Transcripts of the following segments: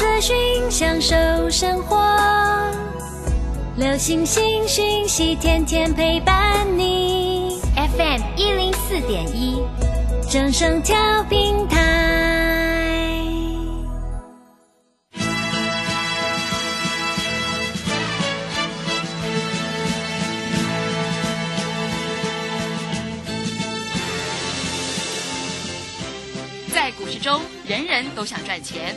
资讯，享受生活。流星星讯息，天天陪伴你。FM 一零四点一，正声调平台。在股市中，人人都想赚钱，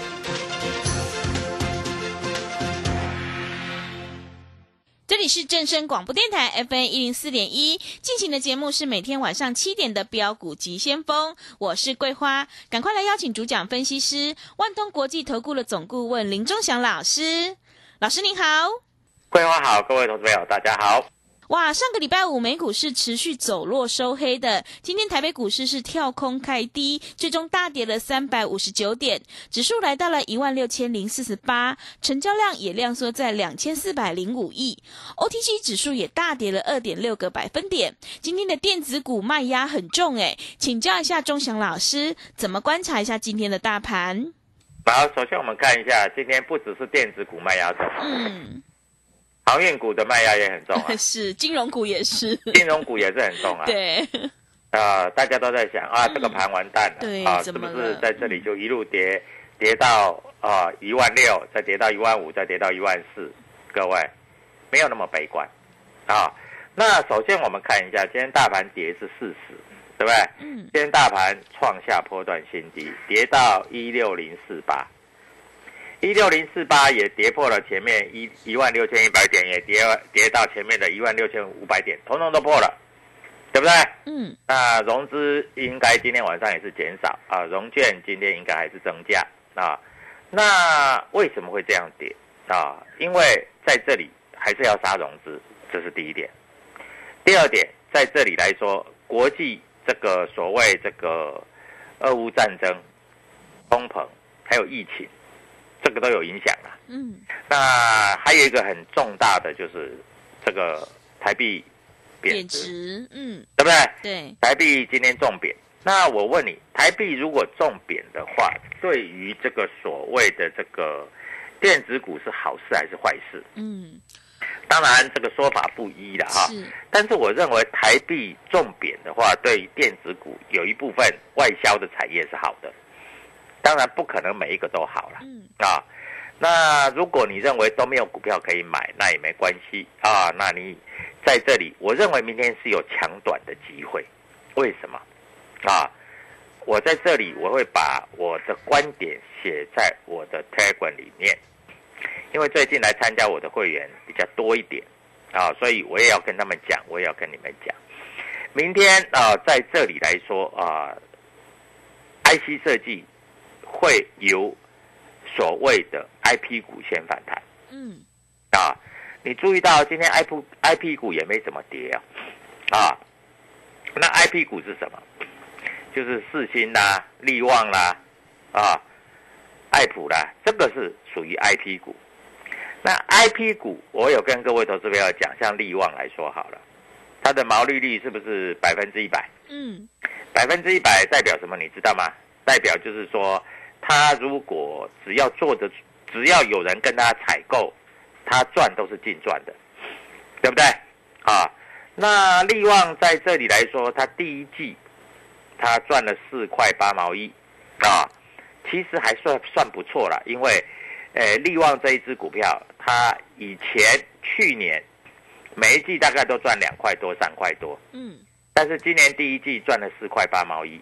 是正声广播电台 FM 一零四点一，进行的节目是每天晚上七点的标股及先锋，我是桂花，赶快来邀请主讲分析师万通国际投顾的总顾问林忠祥老师，老师您好。桂花好，各位同志朋友大家好。哇，上个礼拜五美股是持续走弱收黑的，今天台北股市是跳空开低，最终大跌了三百五十九点，指数来到了一万六千零四十八，成交量也量缩在两千四百零五亿，OTC 指数也大跌了二点六个百分点。今天的电子股卖压很重，诶，请教一下钟祥老师，怎么观察一下今天的大盘？好，首先我们看一下，今天不只是电子股卖压重，嗯，航运股的卖压也很重啊，是金融股也是，金融股也是很重啊。对，啊、大家都在想啊，这个盘完蛋了，对啊，是不是在这里就一路跌跌到啊一万六，再跌到一万五，再跌到一万四？各位没有那么悲观啊。那首先我们看一下，今天大盘跌是四十，对不对？嗯，今天大盘创下波段新低，跌到一六零四八，一六零四八也跌破了前面一一万六千一百点，也跌跌到前面的一万六千五百点，统统都破了，对不对？嗯，那融资应该今天晚上也是减少啊，融券今天应该还是增加啊。那为什么会这样跌啊？因为在这里还是要杀融资，这是第一点。第二点，在这里来说，国际这个所谓这个俄乌战争、通膨还有疫情，这个都有影响了。嗯，那还有一个很重大的就是这个台币贬贬值，值，嗯，对不对？对，台币今天重贬，那我问你，台币如果重贬的话，对于这个所谓的这个电子股是好事还是坏事？嗯，当然这个说法不一了哈。是，但是我认为台币重贬的话，对于电子股有一部分外销的产业是好的，当然不可能每一个都好了嗯，啊。那如果你认为都没有股票可以买，那也没关系啊。那你在这里，我认为明天是有强短的机会。为什么？啊，我在这里我会把我的观点写在我的 Telegram 里面，因为最近来参加我的会员比较多一点啊，所以我也要跟他们讲，我也要跟你们讲，明天啊在这里来说啊，IC 设计会由所谓的 IP 股先反弹。嗯，啊，你注意到今天 I P I P 股也没怎么跌啊，啊，那 I P 股是什么？就是四星啦、利旺啦、啊、爱普啦，这个是属于 I P 股。那 I P 股，我有跟各位投资朋友讲，像利旺来说好了，它的毛利率是不是百分之一百？嗯，百分之一百代表什么？你知道吗？代表就是说，他如果只要做的，只要有人跟他采购，他赚都是净赚的，对不对？啊，那利旺在这里来说，它第一季它赚了四块八毛一，啊，其实还算算不错了，因为，呃，利旺这一只股票，它以前去年每一季大概都赚两块多、三块多，嗯，但是今年第一季赚了四块八毛一。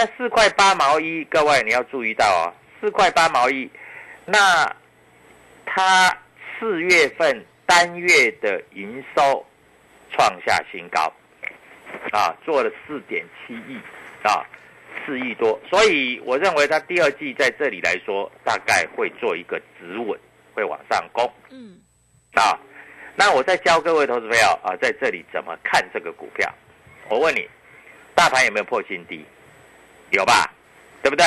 那四块八毛一，各位你要注意到哦，四块八毛一，那它四月份单月的营收创下新高，啊，做了四点七亿啊，四亿多，所以我认为它第二季在这里来说，大概会做一个止稳，会往上攻。嗯，啊，那我再教各位投资朋友啊，在这里怎么看这个股票？我问你，大盘有没有破新低？有吧？对不对？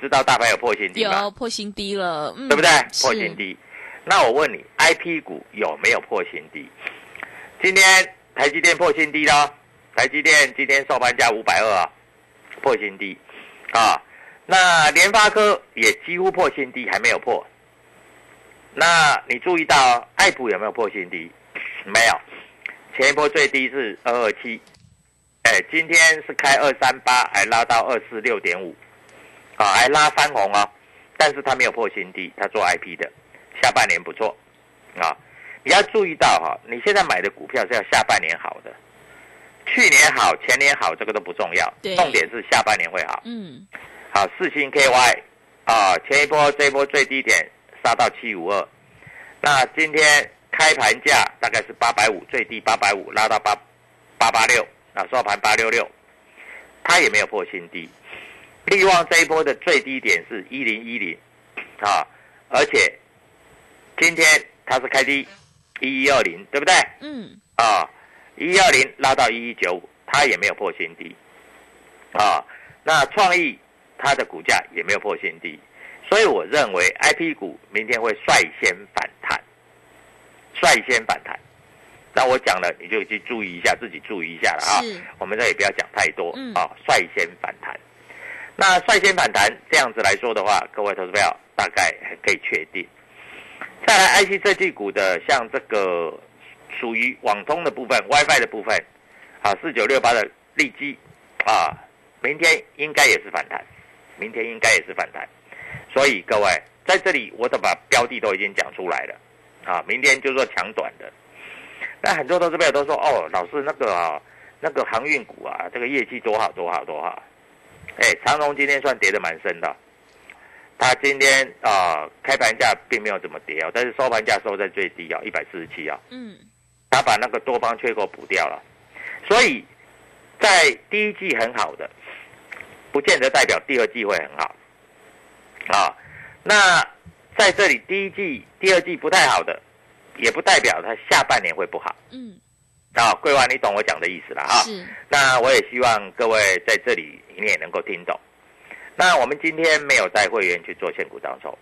知道大盘有破新低吗？有破新低了，嗯，对不对？破新低。那我问你，I P 股有没有破新低？今天台积电破新低了，台积电今天收盘价五百二啊，破新低啊。那联发科也几乎破新低，还没有破。那你注意到爱普有没有破新低？没有，前一波最低是二二七，哎，今天是开二三八，还拉到二四六点五，啊，还拉翻红哦，但是它没有破新低，它做 IP 的，下半年不错，啊，你要注意到哈，你现在买的股票是要下半年好的，去年好，前年好，这个都不重要，重点是下半年会好。嗯，好，四星 KY 啊，前一波这一波最低点杀到七五二，那今天开盘价大概是八百五，最低八百五，拉到八八八六，啊，收盘八六六，它也没有破新低。利旺这一波的最低点是一零一零，啊，而且今天它是开低一一二零，对不对？嗯，啊，一二零拉到一一九五，它也没有破新低，啊，那创意它的股价也没有破新低，所以我认为 I P 股明天会率先反弹，率先反弹。那我讲了，你就去注意一下，自己注意一下了啊是。我们这也不要讲太多嗯啊，率先反弹。那率先反弹这样子来说的话，各位投资朋友大概可以确定。再来，IC 设计股的，像这个属于网通的部分、WiFi 的部分，啊，四九六八的利基，啊，明天应该也是反弹，明天应该也是反弹。所以各位在这里，我都把标的都已经讲出来了，啊，明天就说强短的。那很多投资朋友都说，哦，老师那个啊，那个航运股啊，这个业绩多好多好多好。哎，长荣今天算跌的蛮深的，它今天啊、开盘价并没有怎么跌哦，但是收盘价收在最低啊，一百四十七啊，嗯，它把那个多方缺口补掉了，所以在第一季很好的，不见得代表第二季会很好啊。那在这里第一季、第二季不太好的，也不代表它下半年会不好嗯，啊。桂花，你懂我讲的意思了哈。是，那我也希望各位在这里你也能够听懂。那我们今天没有带会员去做限股当中，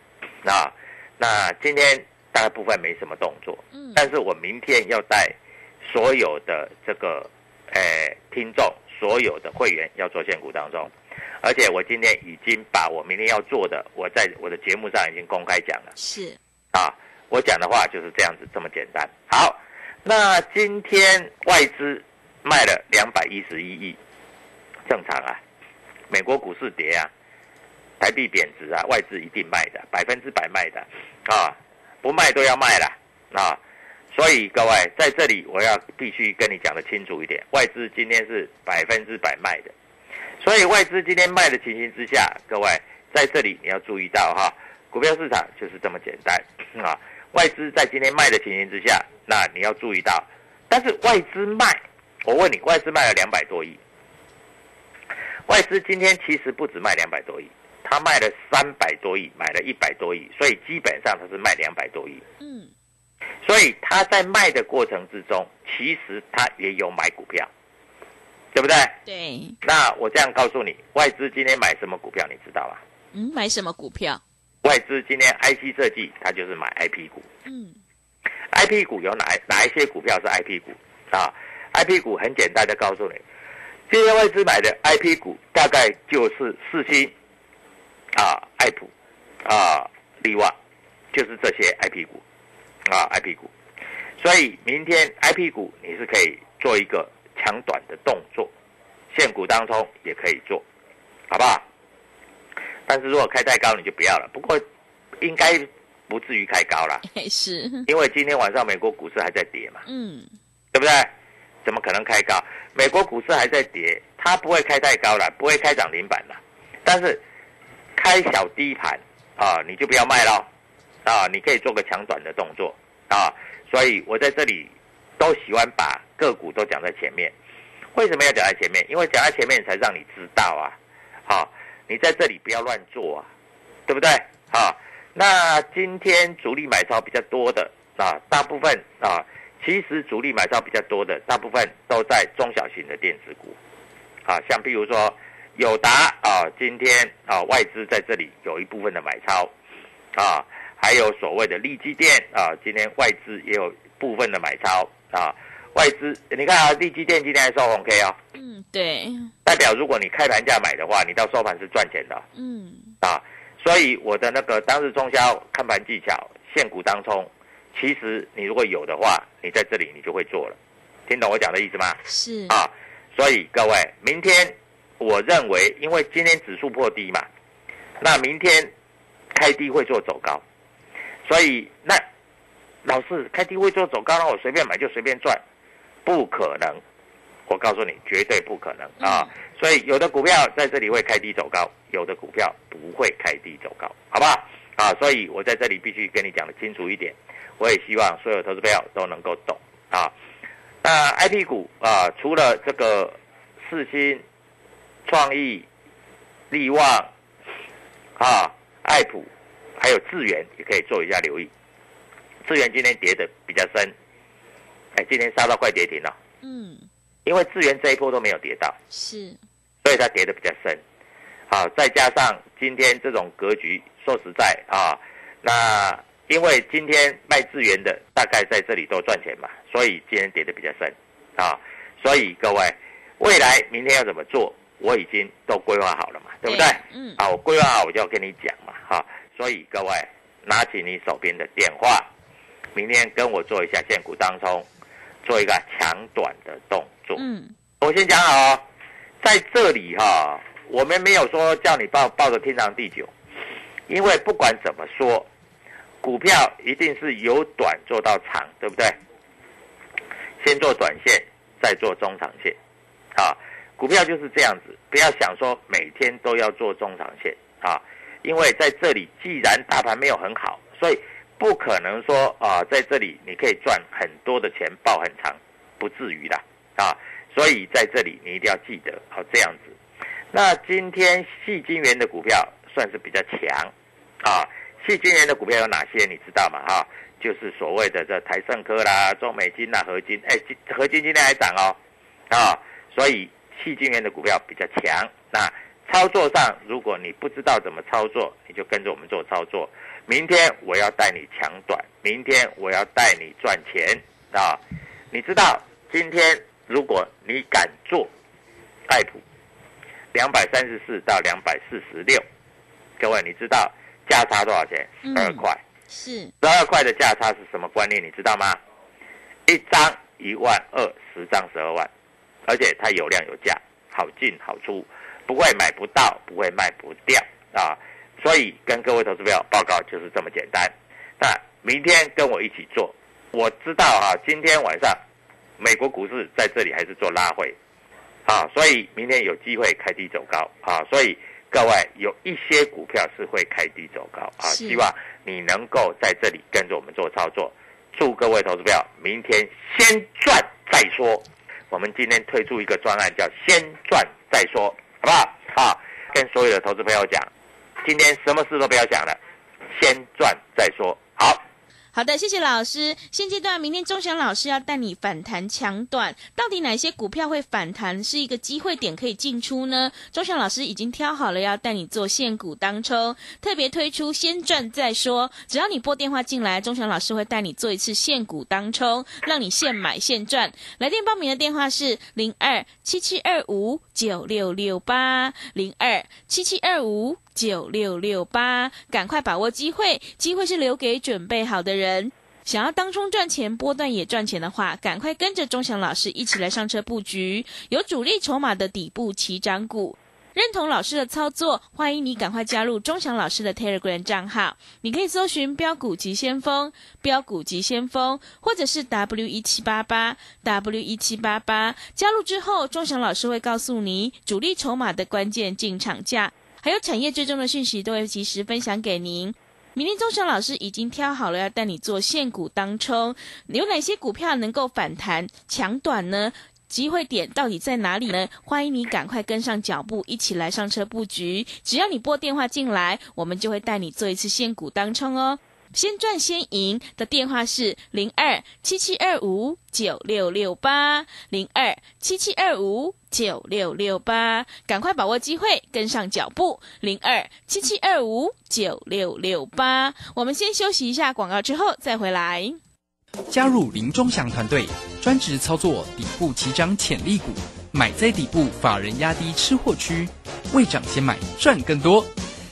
啊，那今天大部分没什么动作，嗯，但是我明天要带所有的这个，诶、听众，所有的会员要做限股当中，而且我今天已经把我明天要做的，我在我的节目上已经公开讲了。是，啊，我讲的话就是这样子，这么简单。好，那今天外资卖了两百一十一亿，正常啊。美国股市跌啊，台币贬值啊，外资一定卖的，百分之百卖的啊，不卖都要卖了啊。所以各位在这里，我要必须跟你讲的清楚一点，外资今天是百分之百卖的。所以外资今天卖的情形之下，各位在这里你要注意到哈，股票市场就是这么简单啊。外资在今天卖的情形之下，那你要注意到，但是外资卖，我问你，外资卖了两百多亿，外资今天其实不止卖两百多亿，他卖了三百多亿，买了一百多亿，所以基本上他是卖两百多亿。嗯，所以他在卖的过程之中，其实他也有买股票，对不对？对，那我这样告诉你，外资今天买什么股票，你知道吗？嗯，买什么股票？外资今天 IC 设计，它就是买 IP 股。嗯，IP 股有哪哪一些股票是 IP 股啊？IP 股很简单的告诉你，今天外资买的 IP 股大概就是四星啊、爱普啊、利旺，就是这些 IP 股啊，IP 股。所以明天 IP 股你是可以做一个抢短的动作，现股当中也可以做，好不好？但是如果开太高你就不要了。不过应该不至于开高了，是，因为今天晚上美国股市还在跌嘛，嗯，对不对？怎么可能开高？美国股市还在跌，它不会开太高了，不会开涨停板了。但是开小低盘啊，你就不要卖了啊，你可以做个强转的动作啊。所以我在这里都喜欢把个股都讲在前面。为什么要讲在前面？因为讲在前面才让你知道啊，好，你在这里不要乱做啊，对不对？好，那今天主力买超比较多的啊，大部分啊。其实主力买超比较多的，大部分都在中小型的电子股，啊，像譬如说友达啊，今天啊外资在这里有一部分的买超，啊，还有所谓的利基电啊，今天外资也有部分的买超啊，外资你看啊，利基电今天还收红 K 啊，嗯，对，代表如果你开盘价买的话，你到收盘是赚钱的，嗯，啊，所以我的那个当日中销看盘技巧，现股当冲。其实你如果有的话，你在这里你就会做了，听懂我讲的意思吗？是。啊，所以各位，明天我认为，因为今天指数破低嘛，那明天开低会做走高，所以那老是开低会做走高，那我随便买就随便赚，不可能，我告诉你，绝对不可能啊！所以有的股票在这里会开低走高，有的股票不会开低走高，好不好？啊，所以我在这里必须跟你讲的清楚一点。我也希望所有投资朋友都能够懂啊。那 I P 股啊，除了这个四新、创意、利旺啊、爱普，还有智源，也可以做一下留意。智源今天跌的比较深，哎，今天杀到快跌停了。嗯。因为智源这一波都没有跌到，是，所以它跌的比较深。好，再加上今天这种格局，说实在啊，那。因为今天卖资源的大概在这里都赚钱嘛，所以今天跌的比较深，啊，所以各位未来明天要怎么做，我已经都规划好了嘛，对不对？嗯。啊，我规划好我就要跟你讲嘛，哈，所以各位拿起你手边的电话，明天跟我做一下现股当中做一个抢短的动作。嗯。我先讲好哦，在这里哈，我们没有说叫你抱抱着天长地久，因为不管怎么说。股票一定是由短做到长，对不对？先做短线，再做中长线，啊，股票就是这样子，不要想说每天都要做中长线啊，因为在这里既然大盘没有很好，所以不可能说啊，在这里你可以赚很多的钱，抱很长，不至于的啊，所以在这里你一定要记得，好这样子。那今天细金元的股票算是比较强，啊。细晶元的股票有哪些？你知道吗？哈，就是所谓的这台盛科啦、中美金啦、合金。哎，合金今天还涨哦，啊，所以细晶元的股票比较强。那操作上，如果你不知道怎么操作，你就跟着我们做操作。明天我要带你抢短，明天我要带你赚钱啊！你知道今天如果你敢做爱普两百三十四到两百四十六，各位你知道？价差多少钱？十二块，是十二块的价差是什么观念？你知道吗？一张一万二，十张十二万，而且它有量有价，好进好出，不会买不到，不会卖不掉啊！所以跟各位投资朋友报告就是这么简单。那明天跟我一起做，我知道啊，今天晚上美国股市在这里还是做拉回啊，所以明天有机会开低走高啊，所以。各位有一些股票是会开低走高啊，希望你能够在这里跟着我们做操作。祝各位投资票明天先赚再说。我们今天推出一个专案，叫“先赚再说”，好不好？好，跟所有的投资朋友讲，今天什么事都不要想了，先赚再说。好。好的，谢谢老师。现阶段，明天钟祥老师要带你反弹强短，到底哪些股票会反弹，是一个机会点可以进出呢？钟祥老师已经挑好了，要带你做现股当冲，特别推出先赚再说。只要你拨电话进来，钟祥老师会带你做一次现股当冲，让你现买现赚。来电报名的电话是零二七七二五九六六八零二七七二五。九六六八，赶快把握机会，机会是留给准备好的人。想要当中赚钱，波段也赚钱的话，赶快跟着钟祥老师一起来上车布局，有主力筹码的底部起涨股。认同老师的操作，欢迎你赶快加入钟祥老师的 Telegram 账号。你可以搜寻“标股急先锋”、“标股急先锋”，或者是 W 一七八八 W 一七八八。加入之后，钟祥老师会告诉你主力筹码的关键进场价，还有产业最终的讯息，都会及时分享给您。明天钟祥老师已经挑好了，要带你做现股当冲，有哪些股票能够反弹抢短呢？机会点到底在哪里呢？欢迎你赶快跟上脚步，一起来上车布局。只要你拨电话进来，我们就会带你做一次现股当冲哦。先赚先赢的电话是零二七七二五九六六八零二七七二五九六六八，赶快把握机会，跟上脚步零二七七二五九六六八。我们先休息一下广告，之后再回来。加入林中祥团队，专职操作底部起涨潜力股，买在底部，法人压低吃货区，未涨先买赚更多。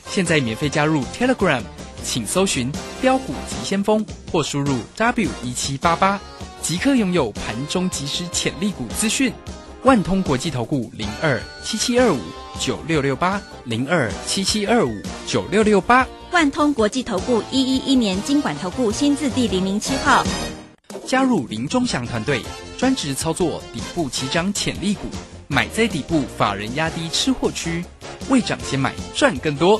现在免费加入 Telegram。请搜寻“标股急先锋”或输入 “w 一七八八”，即刻拥有盘中即时潜力股资讯。万通国际投顾零二七七二五九六六八零二七七二五九六六八。万通国际投顾一一一年经管投顾新字第零零七号。加入林忠祥团队，专职操作底部起涨潜力股，买在底部，法人压低吃货区，未涨先买赚更多。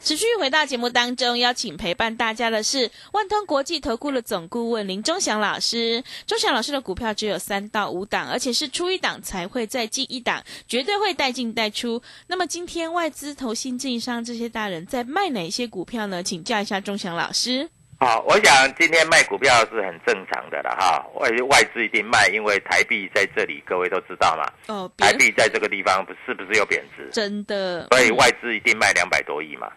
持续回到节目当中，邀请陪伴大家的是万通国际投顾的总顾问林忠祥老师。忠祥老师的股票只有三到五档，而且是出一档才会再进一档，绝对会带进带出。那么今天外资、投信、自营商这些大人在卖哪些股票呢？请教一下忠祥老师。好，我想今天卖股票是很正常的了哈。外外资一定卖，因为台币在这里，各位都知道嘛。哦，台币在这个地方不是不是有贬值？真的。所以外资一定卖两百多亿嘛。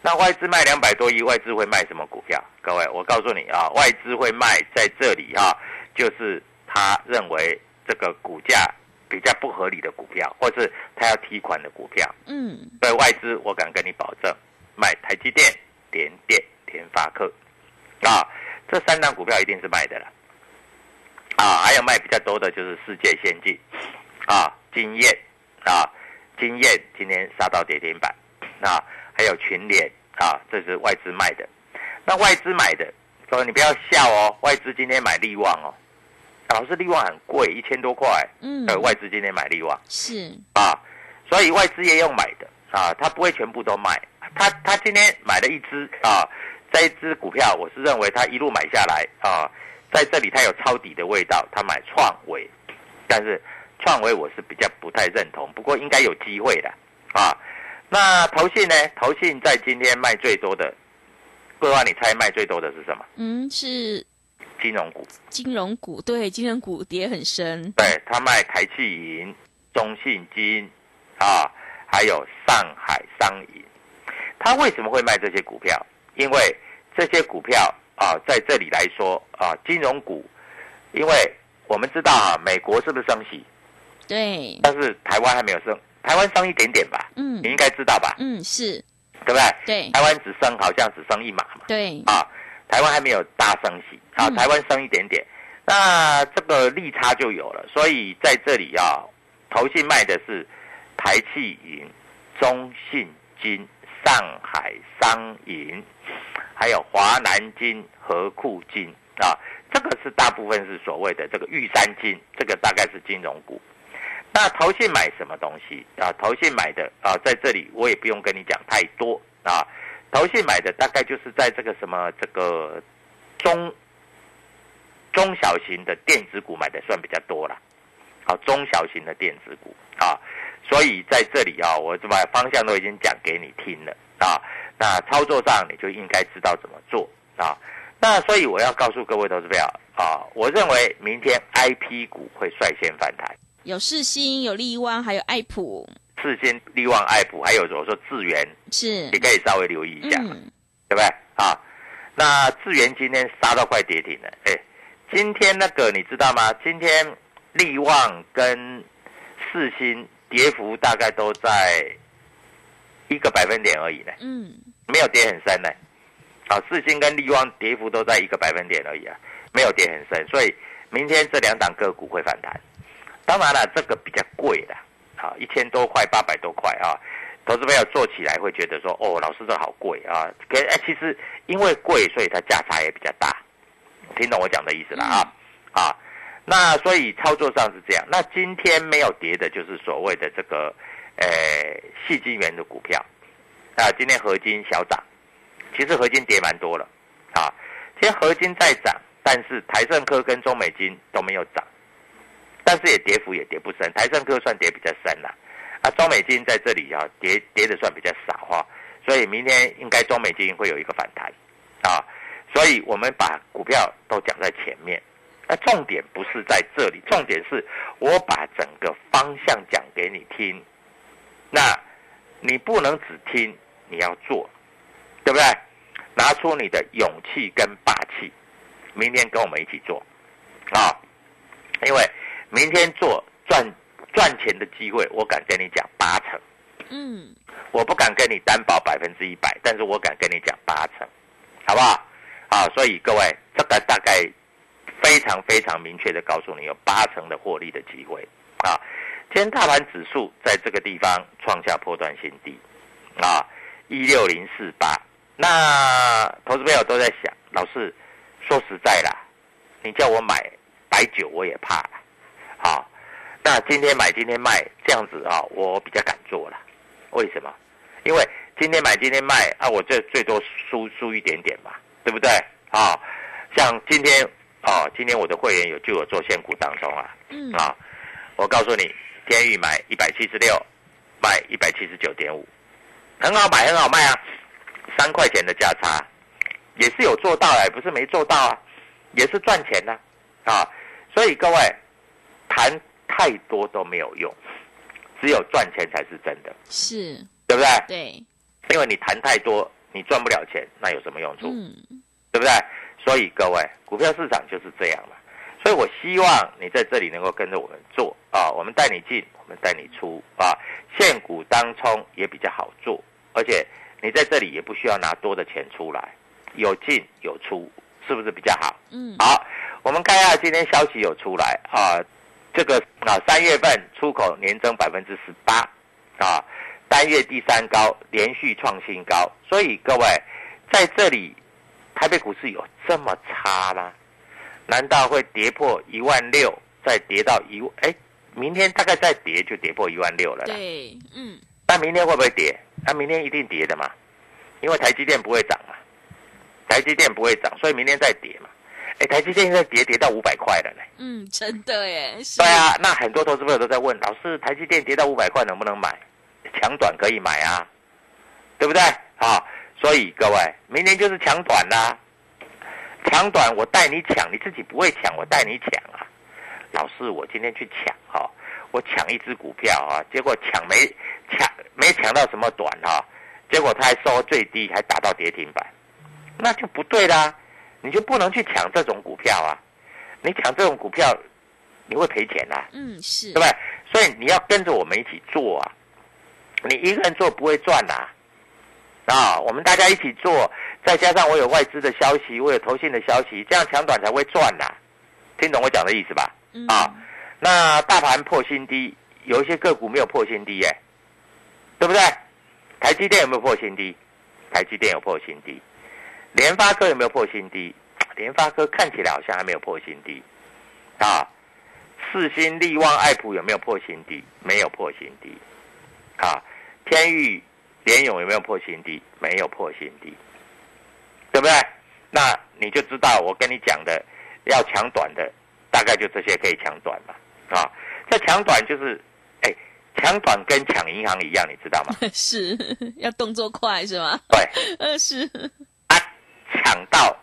那外资卖两百多亿，外资会卖什么股票？各位，我告诉你啊，外资会卖在这里哈，就是他认为这个股价比较不合理的股票，或是他要提款的股票。嗯。所以外资我敢跟你保证，卖台积电、联电、联发科，啊，这三档股票一定是卖的了。啊，还有卖比较多的就是世界先进，啊，经验，啊，经验今天杀到跌停板，啊。还有群联啊，这是外资卖的。那外资买的，各位你不要笑哦，外资今天买利旺哦，老师利旺很贵，一千多块。嗯，外资今天买利旺是啊，所以外资也有买的啊，他不会全部都卖。他他今天买了一只啊，这一只股票，我是认为他一路买下来啊，在这里他有抄底的味道，他买创维，但是创维我是比较不太认同，不过应该有机会的啊。那投信呢？投信在今天卖最多的，桂花，你猜卖最多的是什么？嗯，是金融股。金融股对，金融股跌很深。对他卖台气银、中信金啊，还有上海商银。他为什么会卖这些股票？因为这些股票啊，在这里来说啊，金融股，因为我们知道啊，美国是不是升息？对。但是台湾还没有升。台湾升一点点吧，嗯，你应该知道吧，嗯，是，对不对？对，台湾只升好像只升一码嘛，对，啊，台湾还没有大升息，啊，台湾升一点点，那这个利差就有了，所以在这里啊，投信卖的是台气银、中信金、上海商银，还有华南金、和库金。啊，这个是大部分是所谓的这个玉山金，这个大概是金融股。那投信买什么东西啊？投信买的啊，在这里我也不用跟你讲太多啊。投信买的大概就是在这个什么这个中中小型的电子股买的算比较多了，好中小型的电子股啊。所以在这里啊，我就把方向都已经讲给你听了啊。那操作上你就应该知道怎么做啊。那所以我要告诉各位投资者啊，我认为明天 I P 股会率先反弹。有世新，有利旺，还有爱普。世新、利旺、爱普，还有我说智源，是，你可以稍微留意一下，对不对？啊，那智源今天杀到快跌停了，哎，今天那个你知道吗？今天利旺跟世新跌幅大概都在一个百分点而已呢，嗯，没有跌很深呢。啊，世新跟利旺跌幅都在一个百分点而已啊，没有跌很深，所以明天这两档个股会反弹。当然了，这个比较贵的，啊，一千多块、八百多块啊，投资朋友做起来会觉得说，哦，老师这好贵啊。可哎，其实因为贵，所以它价差也比较大。听懂我讲的意思了啊？啊，那所以操作上是这样。那今天没有跌的，就是所谓的这个，呃，细晶元的股票啊。今天合金小涨，其实合金跌蛮多了啊。今天合金在涨，但是台盛科跟中美金都没有涨，但是也跌幅也跌不深。台盛科算跌比较深了，啊，中美金在这里啊跌跌的算比较少哈。所以明天应该中美金会有一个反弹啊。所以我们把股票都讲在前面，那重点不是在这里，重点是我把整个方向讲给你听。那你不能只听，你要做，对不对？拿出你的勇气跟霸气，明天跟我们一起做啊！因为明天做赚赚钱的机会，我敢跟你讲八成。嗯，我不敢跟你担保百分之一百，但是我敢跟你讲八成，好不好？啊，所以各位，这个大概非常非常明确的告诉你，有八成的获利的机会啊。今天大盘指数在这个地方创下破断新低啊，一六零四八。那投资朋友都在想，老师说实在啦，你叫我买白酒我也怕了啊。那今天买今天卖这样子啊，我比较敢做了。为什么？因为今天买今天卖啊，我这最多输输一点点嘛。对不对啊？像今天啊，今天我的会员有就有做现股当中啊，嗯啊，我告诉你，天宇买一百七十六，卖一百七十九点五，很好买很好卖啊，三块钱的价差，也是有做到哎，不是没做到啊，也是赚钱呐啊，所以各位谈太多都没有用，只有赚钱才是真的，是，对不对？对，因为你谈太多。你赚不了钱，那有什么用处？嗯，对不对？所以各位，股票市场就是这样嘛。所以我希望你在这里能够跟着我们做啊，我们带你进，我们带你出啊。现股当冲也比较好做，而且你在这里也不需要拿多的钱出来，有进有出，是不是比较好？嗯，好，我们看一下今天消息有出来啊，这个啊三月份出口年增百分之十八啊。单月第三高，连续创新高，所以各位在这里，台北股市有这么差吗？难道会跌破一万六，再跌到一？哎，明天大概再跌就跌破一万六了。对，嗯。那明天会不会跌？那明天一定跌的嘛，因为台积电不会涨嘛，台积电不会涨，所以明天再跌嘛。哎，台积电现在跌跌到五百块了呢。嗯，真的耶。对啊，那很多投资朋友都在问老师，台积电跌到五百块能不能买？抢短可以买啊，对不对？啊，所以各位，明年就是抢短啦。抢短我带你抢，你自己不会抢，我带你抢啊。老师，我今天去抢哈，我抢一只股票啊，结果抢没抢没抢到什么短哈，结果它还收最低，还打到跌停板，那就不对啦。你就不能去抢这种股票啊，你抢这种股票你会赔钱啊。嗯，是，对不对？所以你要跟着我们一起做啊。你一个人做不会赚呐，啊，我们大家一起做，再加上我有外资的消息，我有投信的消息，这样抢短才会赚呐，听懂我讲的意思吧？啊，那大盘破新低，有一些个股没有破新低耶，对不对？台积电有没有破新低？台积电有破新低，联发科有没有破新低？联发科看起来好像还没有破新低，啊，四星、利旺、爱普有没有破新低？没有破新低。啊，天域、联勇有没有破新低？没有破新低，对不对？那你就知道我跟你讲的，要抢短的，大概就这些可以抢短嘛。啊，这抢短就是，哎，抢短跟抢银行一样，你知道吗？是 要动作快是吗？对，呃是。啊，抢到，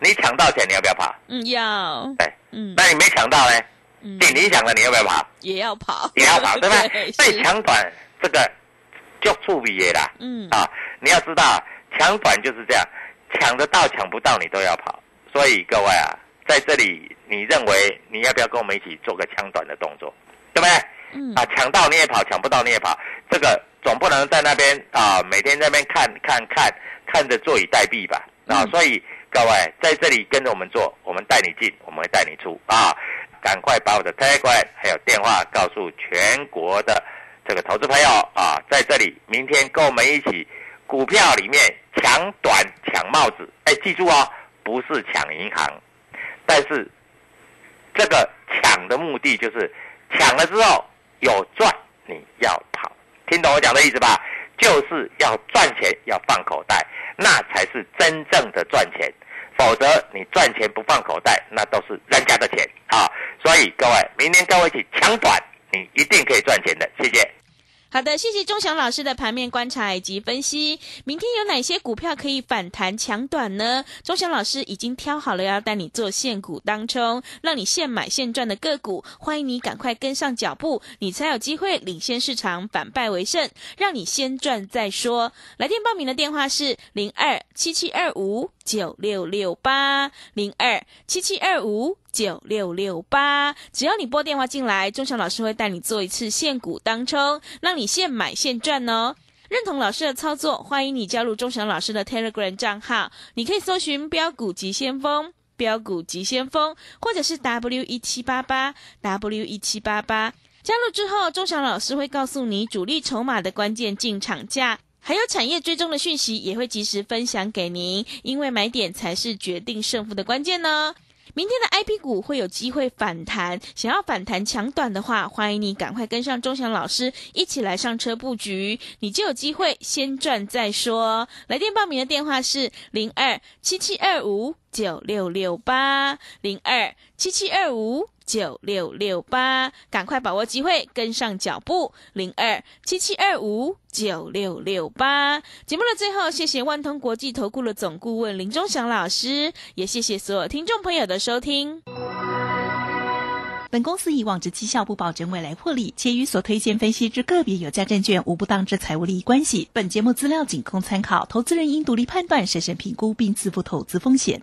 你抢到钱，你要不要跑？嗯，要。哎，嗯，那你没抢到呢？嗯，你抢了，你要不要跑？也要跑，也要跑，对不 对？所以抢短。这个就触笔耶啦，嗯啊，你要知道抢短就是这样，抢得到抢不到你都要跑，所以各位啊，在这里你认为你要不要跟我们一起做个抢短的动作，对不对？嗯啊，抢到你也跑，抢不到你也跑，这个总不能在那边啊，每天在那边看看看看着坐以待毙吧？啊，嗯所以各位在这里跟着我们做，我们带你进，我们会带你出啊！赶快把我的 Telegram 还有电话告诉全国的这个投资朋友啊，在这里明天跟我们一起股票里面抢短抢帽子，哎，记住哦，不是抢银行，但是这个抢的目的就是抢了之后有赚，你要跑，听懂我讲的意思吧？就是要赚钱，要放口袋，那才是真正的赚钱。否则你赚钱不放口袋，那都是人家的钱啊！所以各位，明天跟我一起抢短，你一定可以赚钱的。谢谢。好的，谢谢钟祥老师的盘面观察以及分析。明天有哪些股票可以反弹抢短呢？钟祥老师已经挑好了，要带你做现股当冲，让你现买现赚的个股。欢迎你赶快跟上脚步，你才有机会领先市场，反败为胜，让你先赚再说。来电报名的电话是零二七七二五九六六八零二七七二五。九六六八，只要你拨电话进来，钟祥老师会带你做一次现股当冲，让你现买现赚哦。认同老师的操作，欢迎你加入钟祥老师的 Telegram 账号，你可以搜寻“标股急先锋”。标股急先锋，或者是 W 一七八八 W 一七八八。加入之后，钟祥老师会告诉你主力筹码的关键进场价，还有产业追踪的讯息，也会及时分享给您。因为买点才是决定胜负的关键呢。明天的 I P 股会有机会反弹，想要反弹抢短的话，欢迎你赶快跟上钟祥老师一起来上车布局，你就有机会先赚再说。来电报名的电话是零二七七二五九六六八零二七七二五九六六八，赶快把握机会，跟上脚步。零二七七二五九六六八。节目的最后，谢谢万通国际投顾的总顾问林忠祥老师，也谢谢所有听众朋友的收听。本公司以往之绩效不保证未来获利，且与所推荐分析之个别有价证券无不当之财务利益关系。本节目资料仅供参考，投资人应独立判断、审慎评估并自负投资风险。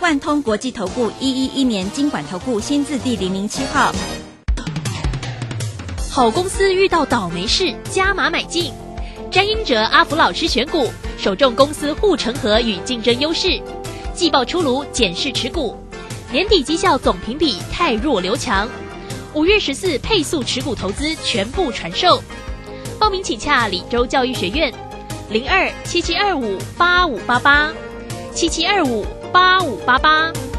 万通国际投顾一一一年经管投顾新字第零零七号。好公司遇到倒霉事，加码买进。詹英哲、阿福老师选股，首重公司护城河与竞争优势。季报出炉，检视持股。年底绩效总评比太弱留强。五月十四配速持股投资全部传授。报名请洽李州教育学院，零二七七二五八五八八，七七二五八五八八。